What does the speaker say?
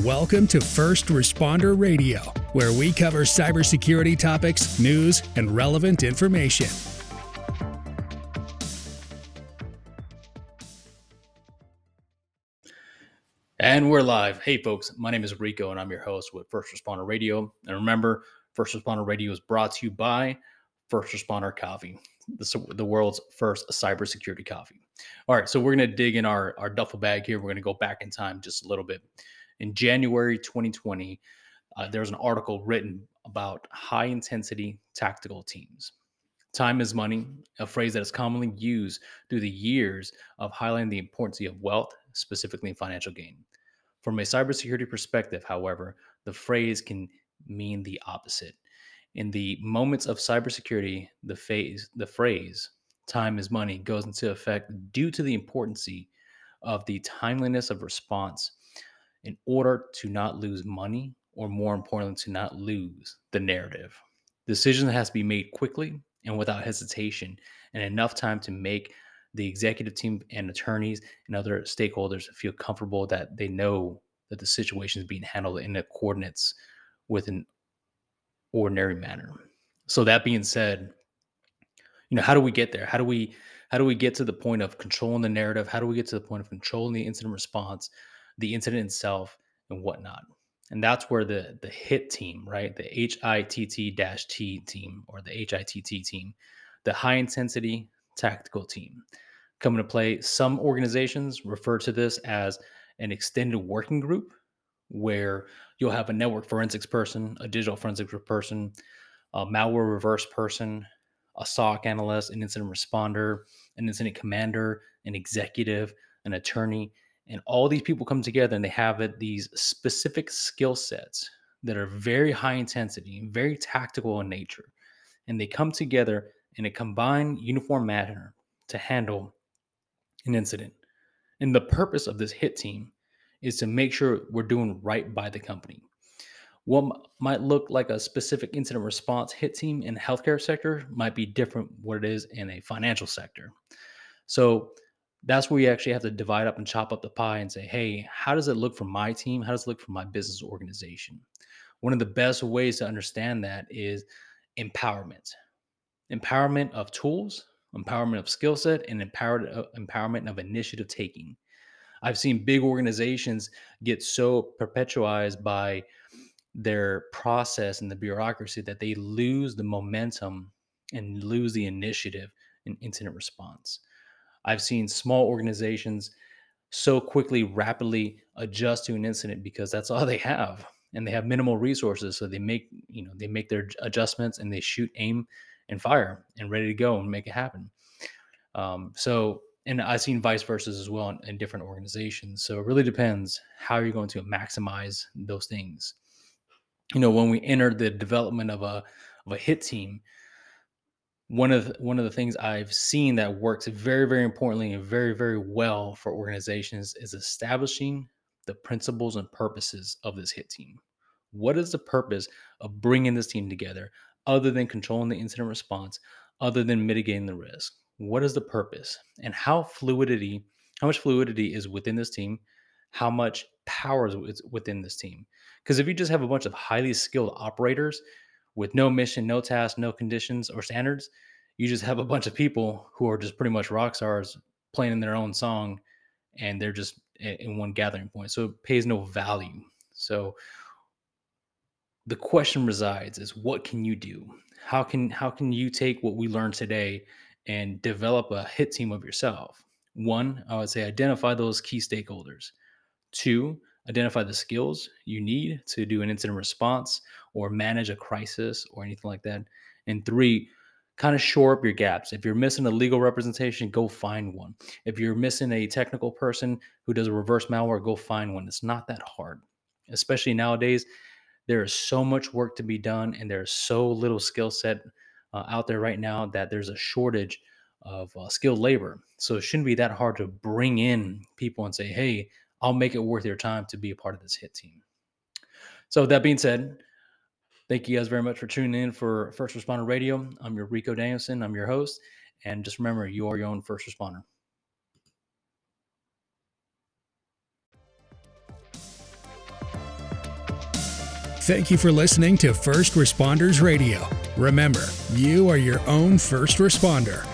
Welcome to First Responder Radio, where we cover cybersecurity topics, news, and relevant information. And we're live. Hey, folks, my name is Rico, and I'm your host with First Responder Radio. And remember, First Responder Radio is brought to you by First Responder Coffee, the, the world's first cybersecurity coffee. All right, so we're going to dig in our, our duffel bag here. We're going to go back in time just a little bit in January 2020, uh, there was an article written about high intensity tactical teams. Time is money, a phrase that is commonly used through the years of highlighting the importance of wealth, specifically in financial gain. From a cybersecurity perspective, however, the phrase can mean the opposite. In the moments of cybersecurity, the phase, the phrase "time is money" goes into effect due to the importance of the timeliness of response in order to not lose money, or more importantly, to not lose the narrative. Decision has to be made quickly and without hesitation, and enough time to make the executive team and attorneys and other stakeholders feel comfortable that they know that the situation is being handled in coordinates with an ordinary manner. So that being said, you know, how do we get there? How do we how do we get to the point of controlling the narrative? How do we get to the point of controlling the incident response the incident itself and whatnot. And that's where the the HIT team, right? The HITT dash T team or the HITT team, the high intensity tactical team, come into play. Some organizations refer to this as an extended working group, where you'll have a network forensics person, a digital forensics person, a malware reverse person, a SOC analyst, an incident responder, an incident commander, an executive, an attorney, and all these people come together and they have these specific skill sets that are very high intensity, very tactical in nature. And they come together in a combined, uniform manner to handle an incident. And the purpose of this HIT team is to make sure we're doing right by the company. What might look like a specific incident response hit team in the healthcare sector might be different what it is in a financial sector. So that's where you actually have to divide up and chop up the pie and say, hey, how does it look for my team? How does it look for my business organization? One of the best ways to understand that is empowerment. Empowerment of tools, empowerment of skill set, and empowered, uh, empowerment of initiative taking. I've seen big organizations get so perpetualized by their process and the bureaucracy that they lose the momentum and lose the initiative in incident response. I've seen small organizations so quickly, rapidly adjust to an incident because that's all they have, and they have minimal resources. So they make you know they make their adjustments and they shoot, aim, and fire, and ready to go and make it happen. Um, so and I've seen vice versa as well in, in, different organizations. So it really depends how you're going to maximize those things. You know, when we enter the development of a of a hit team, one of the, one of the things I've seen that works very very importantly and very very well for organizations is establishing the principles and purposes of this hit team. What is the purpose of bringing this team together other than controlling the incident response, other than mitigating the risk? What is the purpose and how fluidity, how much fluidity is within this team? How much power is within this team? Because if you just have a bunch of highly skilled operators with no mission, no task, no conditions or standards, you just have a bunch of people who are just pretty much rock stars playing in their own song and they're just in one gathering point. So it pays no value. So the question resides is what can you do? How can how can you take what we learned today and develop a hit team of yourself? One, I would say identify those key stakeholders. Two, identify the skills you need to do an incident response or manage a crisis or anything like that. And three, kind of shore up your gaps. If you're missing a legal representation, go find one. If you're missing a technical person who does a reverse malware, go find one. It's not that hard, especially nowadays. There is so much work to be done, and there's so little skill set uh, out there right now that there's a shortage of uh, skilled labor. So it shouldn't be that hard to bring in people and say, hey, I'll make it worth your time to be a part of this hit team. So, with that being said, thank you guys very much for tuning in for First Responder Radio. I'm your Rico Danielson. I'm your host. And just remember, you are your own first responder. Thank you for listening to First Responders Radio. Remember, you are your own first responder.